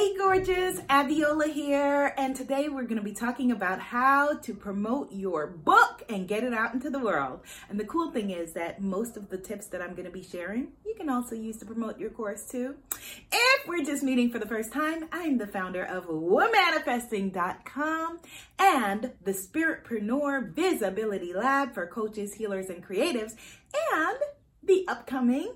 Hey, gorgeous, Abiola here, and today we're going to be talking about how to promote your book and get it out into the world. And the cool thing is that most of the tips that I'm going to be sharing, you can also use to promote your course too. If we're just meeting for the first time, I'm the founder of womanifesting.com and the Spiritpreneur Visibility Lab for coaches, healers, and creatives, and the upcoming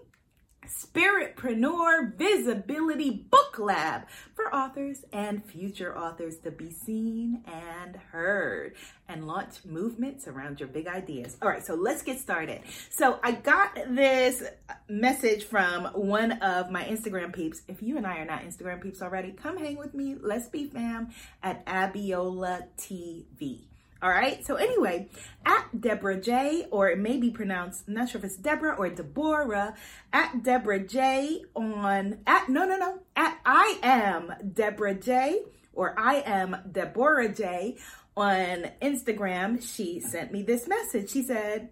Spiritpreneur Visibility Book Lab for authors and future authors to be seen and heard and launch movements around your big ideas. All right, so let's get started. So I got this message from one of my Instagram peeps. If you and I are not Instagram peeps already, come hang with me. Let's be fam at Abiola TV. All right. So anyway, at Deborah J, or it may be pronounced, I'm not sure if it's Deborah or Deborah, at Deborah J on at no no no at I am Deborah J or I am Deborah J on Instagram. She sent me this message. She said,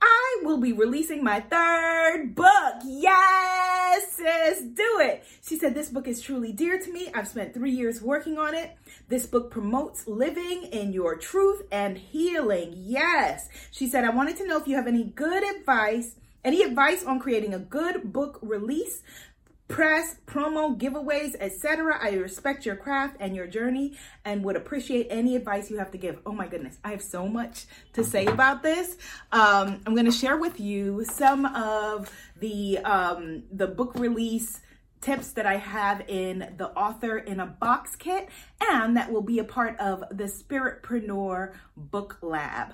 I will be releasing my third book. Yes, sis, do it. She said, This book is truly dear to me. I've spent three years working on it. This book promotes living in your truth and healing. Yes. She said, I wanted to know if you have any good advice, any advice on creating a good book release press, promo, giveaways, etc. I respect your craft and your journey and would appreciate any advice you have to give. Oh my goodness, I have so much to say about this. Um, I'm going to share with you some of the um, the book release tips that I have in the author in a box kit and that will be a part of the Spiritpreneur Book Lab.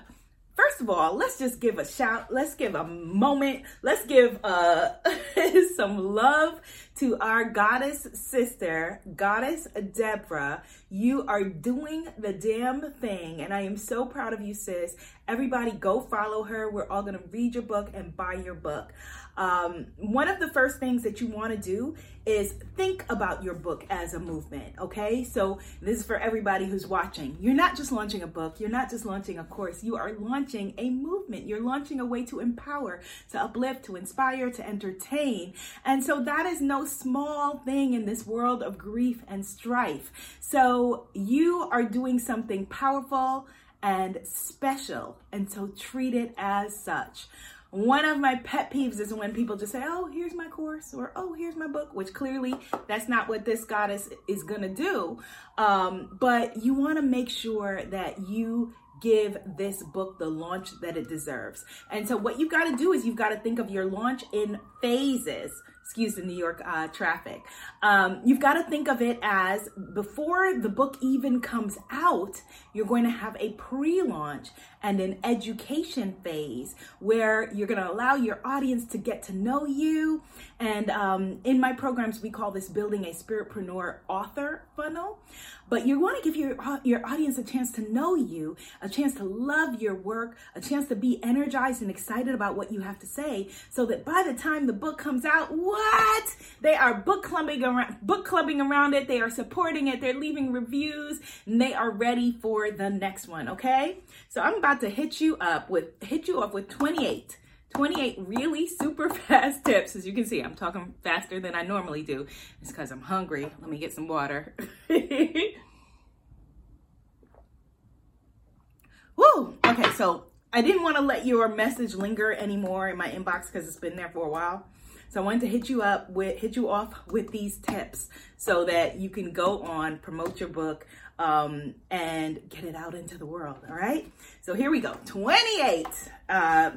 First of all, let's just give a shout. Let's give a moment. Let's give uh, some love to our goddess sister, Goddess Deborah. You are doing the damn thing, and I am so proud of you, sis. Everybody, go follow her. We're all to read your book and buy your book. Um, one of the first things that you want to do is think about your book as a movement, okay? So, this is for everybody who's watching. You're not just launching a book, you're not just launching a course, you are launching a movement. You're launching a way to empower, to uplift, to inspire, to entertain. And so, that is no small thing in this world of grief and strife. So, you are doing something powerful and special, and so treat it as such. One of my pet peeves is when people just say, oh, here's my course or oh, here's my book, which clearly that's not what this goddess is going to do. Um, but you want to make sure that you give this book the launch that it deserves. And so, what you've got to do is you've got to think of your launch in phases excuse the New York uh, traffic. Um, you've got to think of it as before the book even comes out, you're going to have a pre launch and an education phase where you're going to allow your audience to get to know you. And um, in my programs, we call this building a spiritpreneur author funnel. But you want to give your, your audience a chance to know you, a chance to love your work, a chance to be energized and excited about what you have to say, so that by the time the book comes out, what? They are book clubbing around, book clubbing around it. They are supporting it. They're leaving reviews and they are ready for the next one. Okay. So I'm about to hit you up with, hit you up with 28 28 really super fast tips. As you can see, I'm talking faster than I normally do. It's because I'm hungry. Let me get some water. Woo! Okay, so I didn't want to let your message linger anymore in my inbox because it's been there for a while. So I wanted to hit you up with hit you off with these tips so that you can go on, promote your book, um, and get it out into the world. All right. So here we go. 28 uh,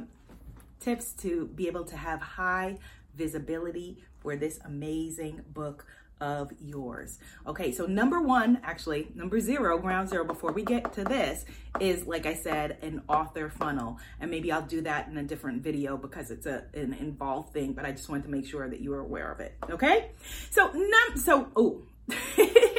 tips to be able to have high visibility for this amazing book of yours. Okay, so number one, actually, number zero, ground zero, before we get to this, is like I said, an author funnel. And maybe I'll do that in a different video because it's a, an involved thing, but I just wanted to make sure that you are aware of it. Okay, so, num- so, oh,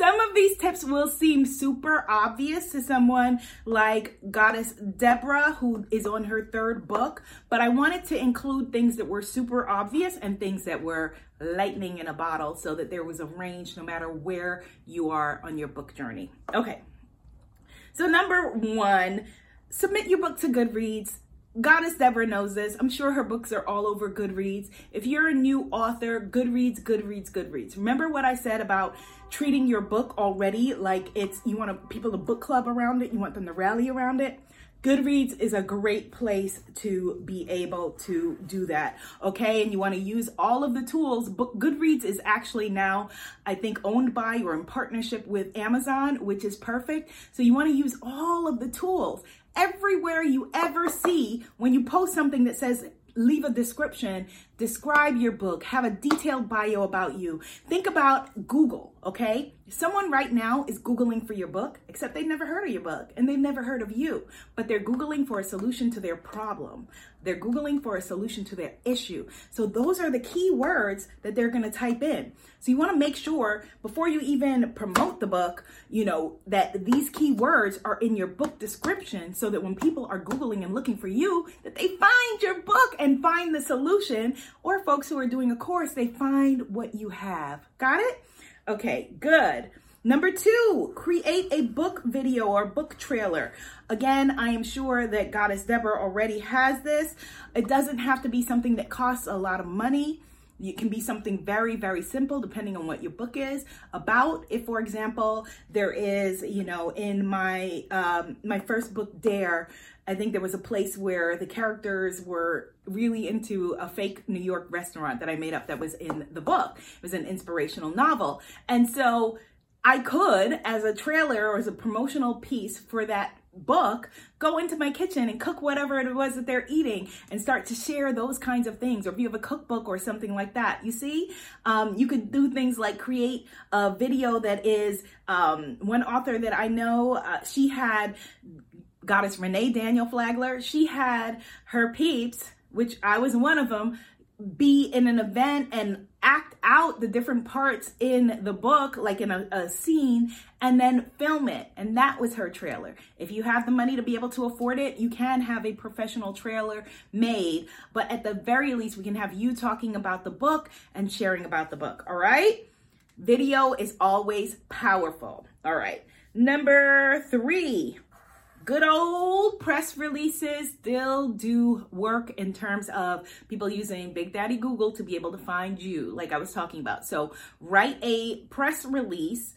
Some of these tips will seem super obvious to someone like Goddess Deborah, who is on her third book, but I wanted to include things that were super obvious and things that were lightning in a bottle so that there was a range no matter where you are on your book journey. Okay. So, number one, submit your book to Goodreads Goddess Deborah knows this. I'm sure her books are all over Goodreads. If you're a new author, Goodreads, Goodreads, Goodreads. Remember what I said about treating your book already like it's you want people to book club around it, you want them to rally around it? Goodreads is a great place to be able to do that. Okay. And you want to use all of the tools. But Goodreads is actually now, I think, owned by or in partnership with Amazon, which is perfect. So you want to use all of the tools. Everywhere you ever see when you post something that says leave a description, describe your book, have a detailed bio about you. Think about Google, okay? Someone right now is Googling for your book, except they've never heard of your book and they've never heard of you, but they're Googling for a solution to their problem. They're Googling for a solution to their issue. So those are the key words that they're going to type in. So you want to make sure before you even promote the book, you know, that these key words are in your book description so that when people are Googling and looking for you, that they find your book and find the solution. Or folks who are doing a course, they find what you have. Got it? Okay, good. Number two, create a book video or book trailer. Again, I am sure that Goddess Deborah already has this. It doesn't have to be something that costs a lot of money. It can be something very, very simple depending on what your book is about. If, for example, there is, you know, in my um, my first book, Dare, I think there was a place where the characters were really into a fake New York restaurant that I made up that was in the book. It was an inspirational novel. And so I could, as a trailer or as a promotional piece for that book, go into my kitchen and cook whatever it was that they're eating and start to share those kinds of things. Or if you have a cookbook or something like that, you see, um, you could do things like create a video that is um, one author that I know, uh, she had goddess Renee Daniel Flagler, she had her peeps, which I was one of them, be in an event and act out the different parts in the book, like in a, a, scene, and then film it. And that was her trailer. If you have the money to be able to afford it, you can have a professional trailer made. But at the very least, we can have you talking about the book and sharing about the book. All right? Video is always powerful. All right. Number three good old press releases still do work in terms of people using Big Daddy Google to be able to find you, like I was talking about. So, write a press release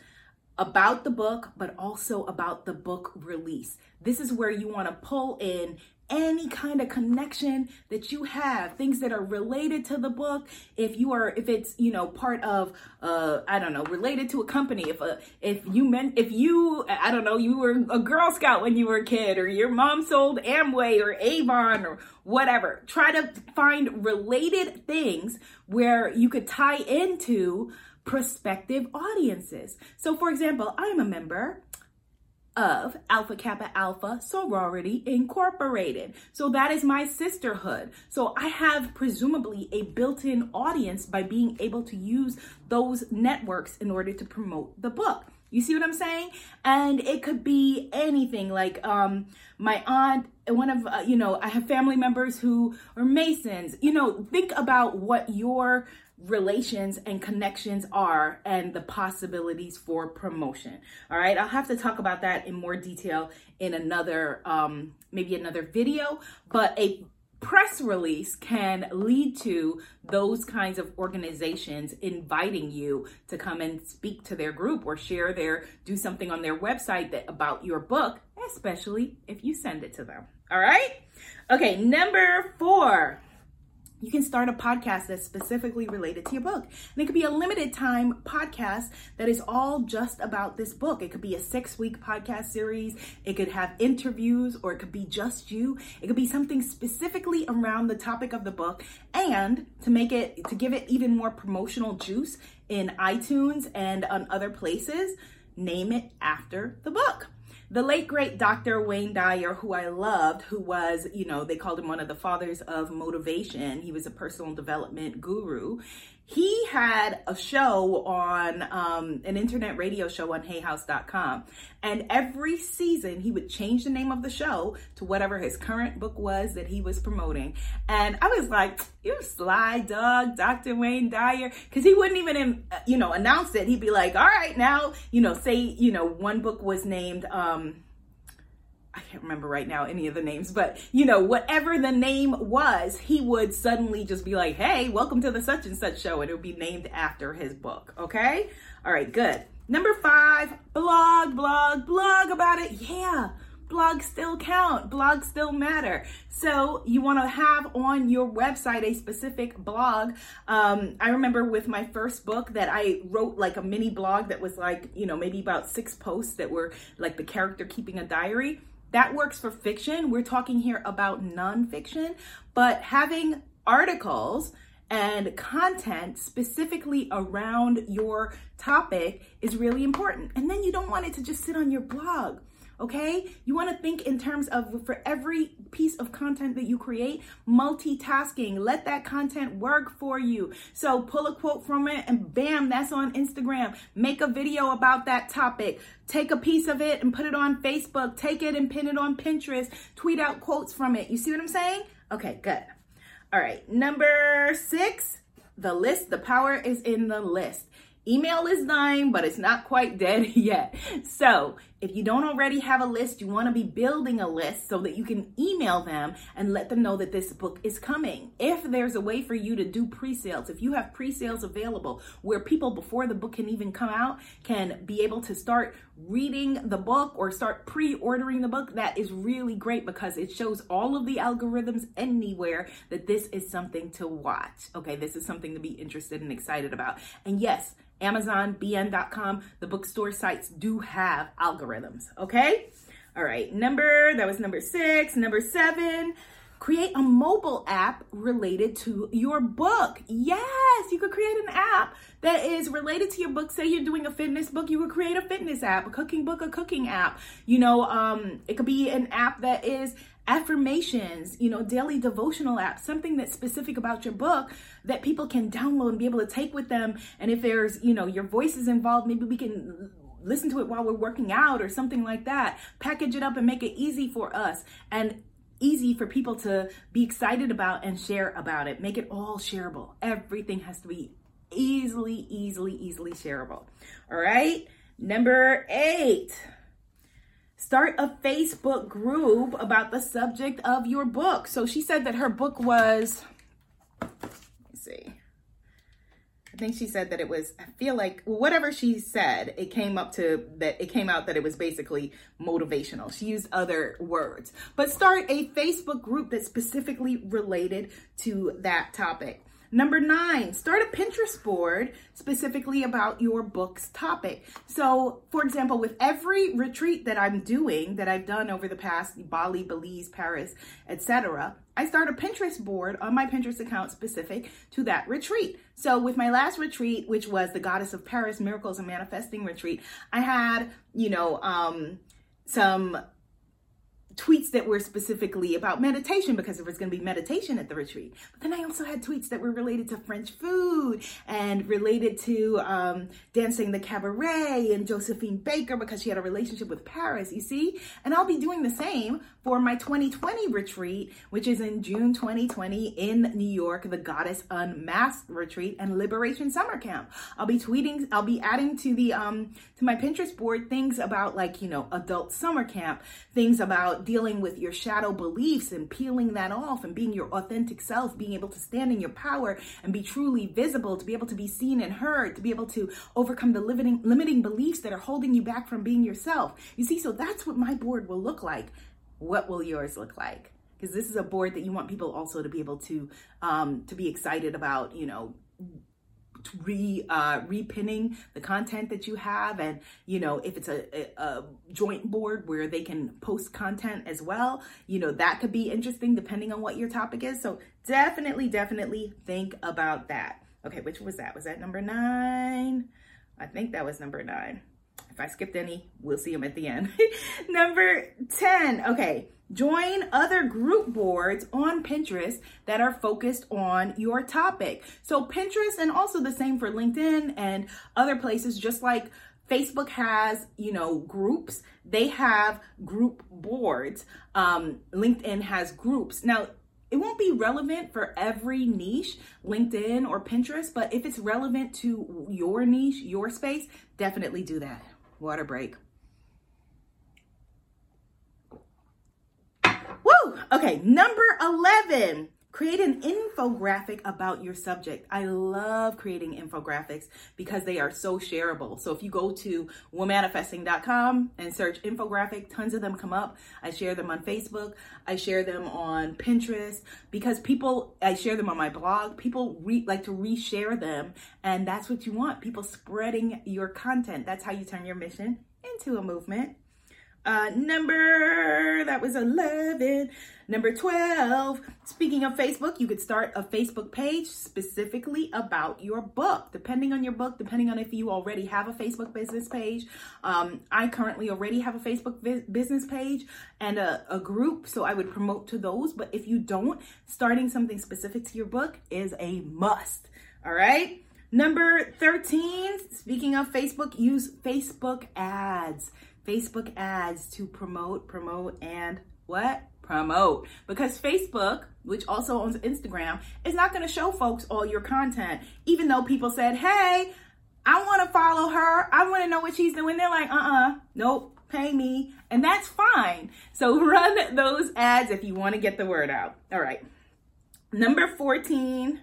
about the book, but also about the book release. This is where you want to pull in any kind of connection that you have things that are related to the book if you are if it's you know part of uh i don't know related to a company if a uh, if you meant if you i don't know you were a girl scout when you were a kid or your mom sold amway or avon or whatever. Try to find related things where you could tie into prospective audiences. So for example i'm a member of Alpha Kappa Alpha Sorority Incorporated. So that is my sisterhood. So I have presumably a built in audience by being able to use those networks in order to promote the book. You see what I'm saying? And it could be anything like um, my aunt, one of, uh, you know, I have family members who are Masons. You know, think about what your relations and connections are and the possibilities for promotion. All right, I'll have to talk about that in more detail in another, um, maybe another video, but a press release can lead to those kinds of organizations inviting you to come and speak to their group or share their do something on their website that about your book especially if you send it to them. All right? Okay number 4 you can start a podcast that's specifically related to your book. And it could be a limited time podcast that is all just about this book. It could be a six week podcast series. It could have interviews or it could be just you. It could be something specifically around the topic of the book. And to make it, to give it even more promotional juice in iTunes and on other places, name it after the book the late great Dr. Wayne Dyer, who I loved, who was, you know, they called him one of the fathers of motivation. He was a personal development guru he had a show on um, an internet radio show on hayhouse.com and every season he would change the name of the show to whatever his current book was that he was promoting. And i was like you sly dog dr wayne dyer. Because he wouldn't even you know announce it. He'd be like all right now you know say you know one book was named um I can't remember right now any of the names, but you know, whatever the name was, he would suddenly just be like, hey, welcome to the such and such show. And it would be named after his book. Okay. All right, good. Number five, blog, blog, blog about it. Yeah blogs still count, blogs still matter. So you want to have on your website a specific blog. Um, I remember with my first book that I wrote like a mini blog that was like, you know, maybe about six posts that were like the character keeping a diary. That works for fiction. We're talking here about nonfiction, but having articles and content specifically around your topic is really important. And then you don't want it to just sit on your blog okay? You want to think in terms of for every piece of content that you create, multitasking. Let that content work for you. So pull a quote from it and bam, that's on Instagram. Make a video about that topic. Take a piece of it and put it on Facebook. Take it and pin it on Pinterest. Tweet out quotes from it. You see what I'm saying? Okay, good. All right, number six, the list. The power is in the list. Email is dying, but it's not quite dead yet. So if you don't already have a list, you want to be building a list so that you can email them and let them know that this book is coming. If there's a way for you to do pre-sales, if you have pre-sales available where people before the book can even come out can be able to start reading the book or start pre-ordering the book, that is really great because it shows all of the algorithms anywhere that this is something to watch. Okay, this is something to be interested and excited about. And yes, Amazon, BN.com, the bookstore sites do have algorithms. Okay. All right. Number, that was number six. Number seven, create a mobile app related to your book. Yes, you could create an app that is related to your book. Say you're doing a fitness book, you would create a fitness app, a cooking book, a cooking app. You know, um, it could be an app that is affirmations, you know, daily devotional apps, something that's specific about your book that people can download and be able to take with them. And if there's, you know, your voice is involved, maybe we can listen to it while we're working out or something like that. Package it up and make it easy for us and easy for people to be excited about and share about it. Make it all shareable. Everything has to be easily, easily, easily shareable. All right. Number eight start a Facebook group about the subject of your book. So she said that her book was, let me see. I think she said that it was, I feel like whatever she said, it came up to that it came out that it was basically motivational. She used other words. But start a Facebook group that's specifically related to that topic. Number nine, start a Pinterest board specifically about your book's topic. So, for example, with every retreat that I'm doing, that I've done over the past Bali, Belize, Paris, etc., I start a Pinterest board on my Pinterest account specific to that retreat. So, with my last retreat, which was the Goddess of Paris Miracles and Manifesting retreat, I had, you know, um, some tweets that were specifically about meditation because there was going to be meditation at the retreat. But then I also had tweets that were related to French food and related to um, dancing the cabaret and Josephine Baker because she had a relationship with Paris, you see? And I'll be doing the same for my 2020 retreat, which is in June 2020 in New York, the Goddess Unmasked retreat and Liberation Summer Camp. I'll be tweeting, I'll be adding to the um to my Pinterest board things about like, you know, adult summer camp, things dealing with your shadow beliefs and peeling that off and being your authentic self, being able to stand in your power and be truly visible, to be able to be seen and heard, to be able to overcome the limiting, limiting beliefs that are holding you back from being yourself. You see, so that's what my board will look like. What will yours look like? Because this is a board that you want people also to be able to um, to be excited about, you know, re uh, repinning the content that you have, and you know if it's a, a, a joint board where they can post content as well, you know that could be interesting depending on what your topic is. So definitely, definitely think about that. Okay, which was that? Was that number nine? I think that was number nine. If I skipped any, we'll see them at the end. number 10. Okay, Join other group boards on Pinterest that are focused on your topic. So Pinterest and also the same for LinkedIn and other places, just like Facebook has, you know, groups. They have group boards. Um, LinkedIn has groups. Now, it won't be relevant for every niche, LinkedIn or Pinterest, but if it's relevant to your niche, your space, definitely do that. Water break. Okay, number 11. Create an infographic about your subject. I love creating infographics because they are so shareable. So if you go to womanifesting.com and search infographic, tons of them come up. I share them on Facebook. I share them on Pinterest because people, I share them on my blog. People re, like to reshare them. And that's what you want. People spreading your content. That's how you turn your mission into a movement. Uh, number, that was 11. Number 12, speaking of Facebook, you could start a Facebook page specifically about your book. Depending on your book, depending on if you already have a Facebook business page. Um, I currently already have a Facebook vi- business page and a, a group, so I would promote to those. But if you don't, starting something specific to your book is a must. All right. Number 13, speaking of Facebook, use Facebook ads. Facebook ads to promote, promote, and what? Promote. Because Facebook, which also owns Instagram, is not going to show folks all your content. Even though people said, hey, I want to follow her. I want to know what she's doing. They're like, uh uh-uh, uh, nope, pay me. And that's fine. So run those ads if you want to get the word out. All right. Number 14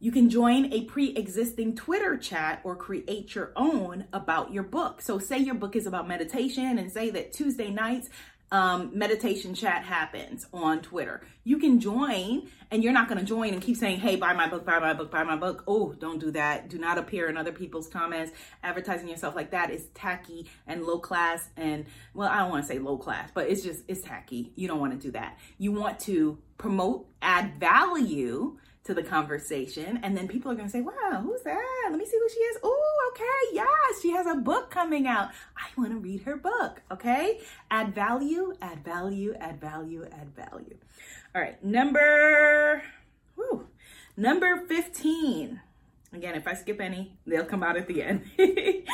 you can join a pre existing Twitter chat or create your own about your book. So, say your book is about meditation, and say that Tuesday nights, um, meditation chat happens on Twitter. You can join, and you're not going to join and keep saying, Hey, buy my book, buy my book, buy my book. Oh, don't do that. Do not appear in other people's comments. Advertising yourself like that is tacky and low class. And, well, I don't want to say low class, but it's just, it's tacky. You don't want to do that. You want to promote, add value to the conversation. And then people are going to say, wow, who's that? Let me see who she is. Oh, okay. Yes, she has a book coming out. I want to read her book. Okay. Add value, add value, add value, add value. All right. Number, whew, number 15. Again, if I skip any, they'll come out at the end.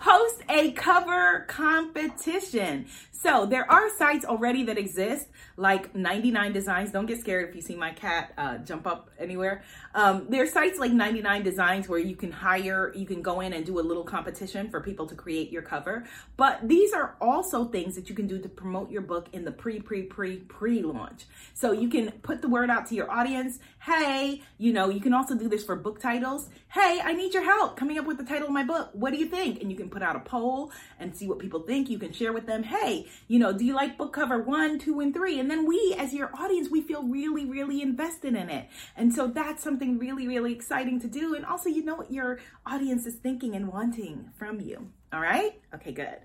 Host a cover competition. So there are sites already that exist, like 99 Designs. Don't get scared if you see my cat uh, jump up anywhere. Um, there are sites like 99 Designs where you can hire, you can go in and do a little competition for people to create your cover. But these are also things that you can do to promote your book in the pre, pre, pre, pre launch. So you can put the word out to your audience. Hey, you know, you can also do this for book titles hey, I need your help coming up with the title of my book. What do you think? And you can put out a poll and see what people think. You can share with them, hey, you know, do you like book cover one, two, and three? And then we, as your audience, we feel really, really invested in it. And so that's something really, really exciting to do. And also, you know what your audience is thinking and wanting from you. All right? Okay, good.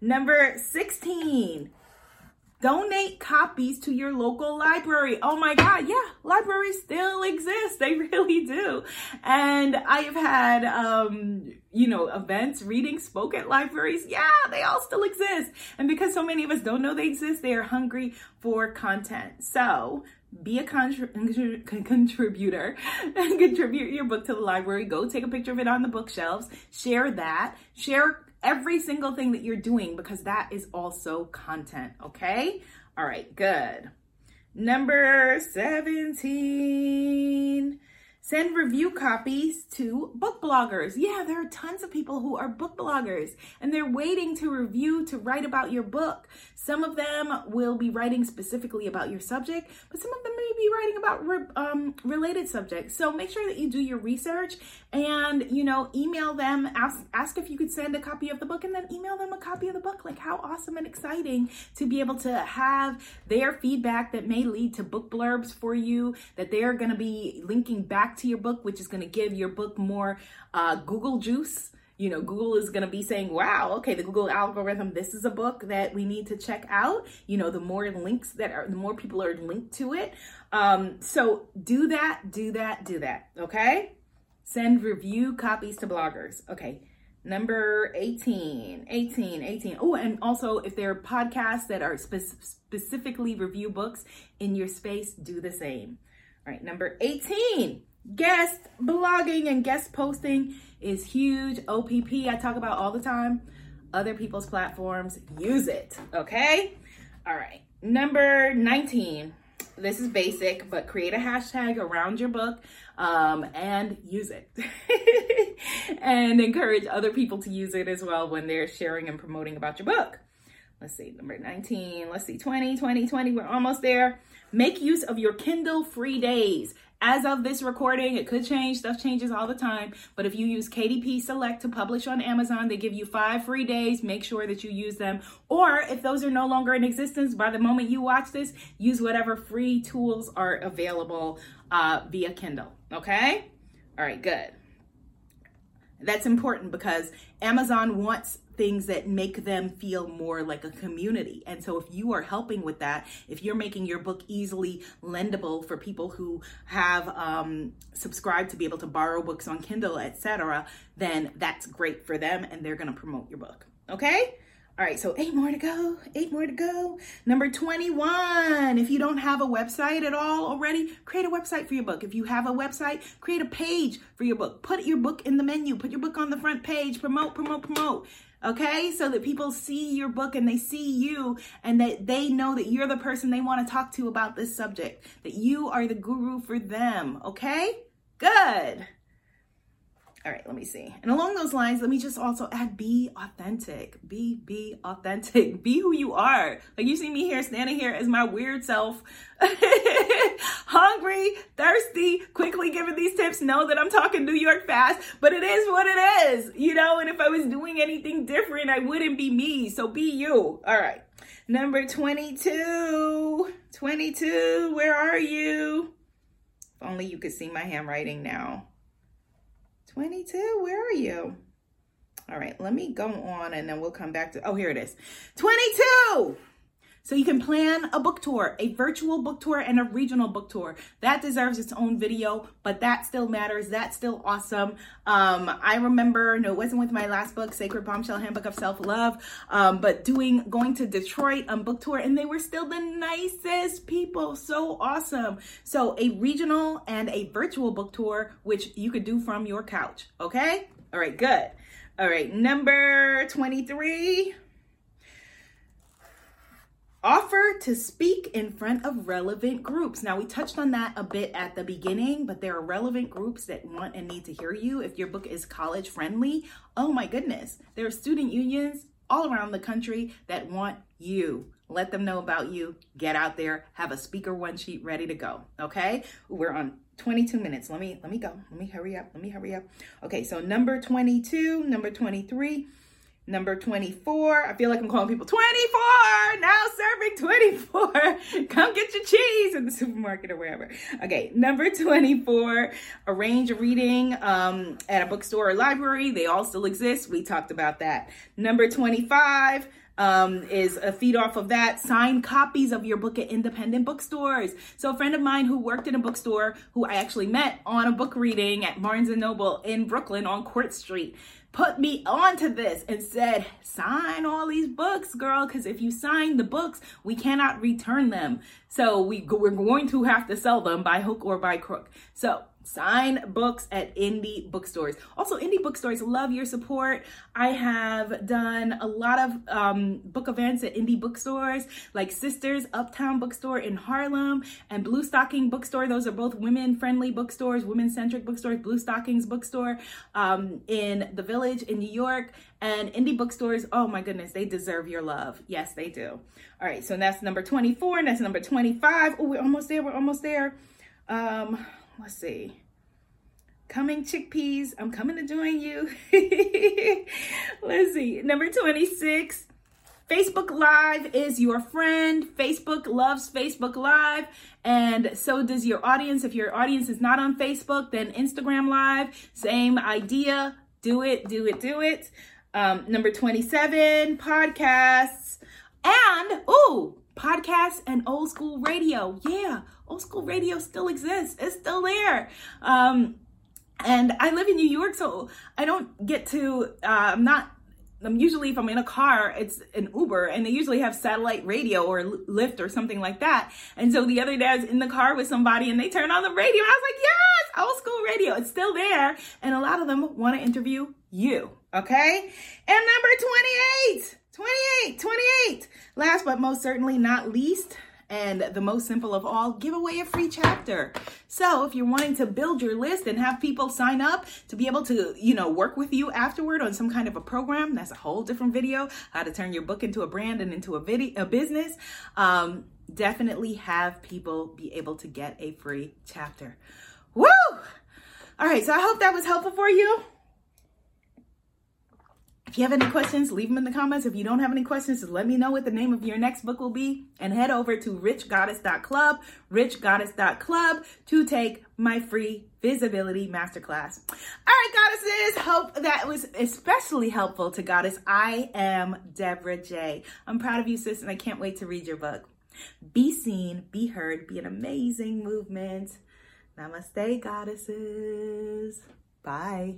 Number 16 donate copies to your local library. Oh my God, yeah, libraries still exist. They really do. And I have had, um, you know, events, reading, spoke at libraries. Yeah, they all still exist. And because so many of us don't know they exist, they are hungry for content. So be a contributor and contribute your book to the library. Go take a picture of it on the bookshelves. Share that. Share every single thing that you're doing because that is also content, okay? All right, good. Number 17 Send review copies to book bloggers. Yeah, there are tons of people who are book bloggers and they're waiting to review to write about your book. Some of them will be writing specifically about your subject, but some of them may be writing about re- um, related subjects. So make sure that you do your research and, you know, email them, ask, ask if you could send a copy of the book and then email them a copy of the book. Like how awesome and exciting to be able to have their feedback that may lead to book blurbs for you that they're going to be linking back to your book, which is going to give your book more uh, Google juice. You know, Google is going to be saying, wow, okay, the Google algorithm, this is a book that we need to check out. You know, the more links that are, the more people are linked to it. Um, so do that, do that, do that. Okay. Send review copies to bloggers. Okay. Number 18, 18, 18. Oh, and also if there are podcasts that are spe- specifically review books in your space, do the same. All right, number 18 guest blogging and guest posting is huge. OPP, I talk about all the time. Other people's platforms, use it. Okay? All right. Number 19. This is basic, but create a hashtag around your book um, and use it. and encourage other people to use it as well when they're sharing and promoting about your book. let's see, number 19, let's see, 20, 20, 20, we're almost there. Make use of your Kindle free days. As of this recording, it could change, stuff changes all the time. But if you use KDP Select to publish on Amazon, they give you five free days. Make sure that you use them. Or if those are no longer in existence by the moment you watch this, use whatever free tools are available uh, via Kindle. Okay? All right, good. That's important because Amazon wants things that make them feel more like a community. And so if you are helping with that, if you're making your book easily lendable for people who have um, subscribed to be able to borrow books on Kindle, etc., then that's great for them and they're going to promote your book. Okay? All right, so eight more to go. Eight more to go. Number 21. If you don't have a website at all already, create a website for your book. If you have a website, create a page for your book. Put your book in the menu. Put your book on the front page. Promote, promote, promote. Okay, so that people see your book and they see you and that they know that you're the person they want to talk to about this subject, that you are the guru for them. Okay, good. All right, let me see. And along those lines, let me just also add be authentic. Be be authentic. Be who you are. Like you see me here standing here as my weird self. Hungry, thirsty, quickly giving these tips. Know that I'm talking New York fast, but it is what it is. You know, and if I was doing anything different, I wouldn't be me. So be you. All right. Number 22. 22, where are you? If only you could see my handwriting now. 22, where are you? All right, let me go on and then we'll come back to, oh, here it is. 22! So you can plan a book tour, a virtual book tour and a regional book tour. That deserves its own video, but that still matters. That's still awesome. Um, I remember, no, it wasn't with my last book, Sacred Bombshell Handbook of Self-Love, um, but doing, going to Detroit on book tour and they were still the nicest people. So awesome. So a regional and a virtual book tour, which you could do from your couch. Okay. All right. Good. All right. Number 23 offer to speak in front of relevant groups. Now, we touched on that a bit at the beginning, but there are relevant groups that want and need to hear you. If your book is college friendly, oh my goodness, there are student unions all around the country that want you. Let them know about you. Get out there, have a speaker one sheet ready to go. Okay? We're on 22 minutes. Let me let me go. Let me hurry up. Let me hurry up. Okay, so number 22, number 23 Number 24, I feel like I'm calling people 24, now serving 24. Come get your cheese in the supermarket or wherever. Okay, number 24, arrange a reading um, at a bookstore or library. They all still exist. We talked about that. Number 25, um, is a feed off of that. Sign copies of your book at independent bookstores. So a friend of mine who worked in a bookstore, who I actually met on a book reading at Barnes and Noble in Brooklyn on Court Street, put me onto this and said, sign all these books, girl, because if you sign the books, we cannot return them. So we, we're going to have to sell them by hook or by crook. So sign books at indie bookstores. Also, indie bookstores love your support. I have done a lot of um, book events at indie bookstores like Sisters Uptown Bookstore in Harlem and Blue Stocking Bookstore. Those are both women friendly bookstores, women centric bookstores. Blue Stockings Bookstore um, in the village in New York. And indie bookstores, oh my goodness, they deserve your love. Yes, they do. All right, so that's number 24, and that's number 25. Oh, we're almost there. We're almost there. Um, let's see. Coming chickpeas, I'm coming to join you. let's see. Number 26. Facebook Live is your friend. Facebook loves Facebook Live, and so does your audience. If your audience is not on Facebook, then Instagram Live, same idea. Do it, do it, do it. Um, number 27, podcasts. And, ooh, podcasts and old school radio. Yeah, old school radio still exists. It's still there. Um, and I live in New York, so I don't get to, uh, I'm not I'm usually if I'm in a car, it's an Uber, and they usually have satellite radio or Lyft or something like that. And so the other day I was in the car with somebody, and they turned on the radio, I was like, "Yes, old school radio! It's still there." And a lot of them want to interview you, okay? And number 28, 28, 28. Last but most certainly not least, And the most simple of all, give away a free chapter. So if you're wanting to build your list and have people sign up to be able to, you know, work with you afterward on some kind of a program, that's a whole different video, how to turn your book into a brand and into a video, a business. Um, definitely have people be able to get a free chapter. Woo! All right, so I hope that was helpful for you. If you have any questions, leave them in the comments. If you don't have any questions, just let me know what the name of your next book will be and head over to richgoddess.club, richgoddess.club to take my free visibility masterclass. All right, goddesses, hope that was especially helpful to Goddess. I am Deborah J. I'm proud of you, sis, and I can't wait to read your book. Be seen, be heard, be an amazing movement. Namaste, goddesses. Bye.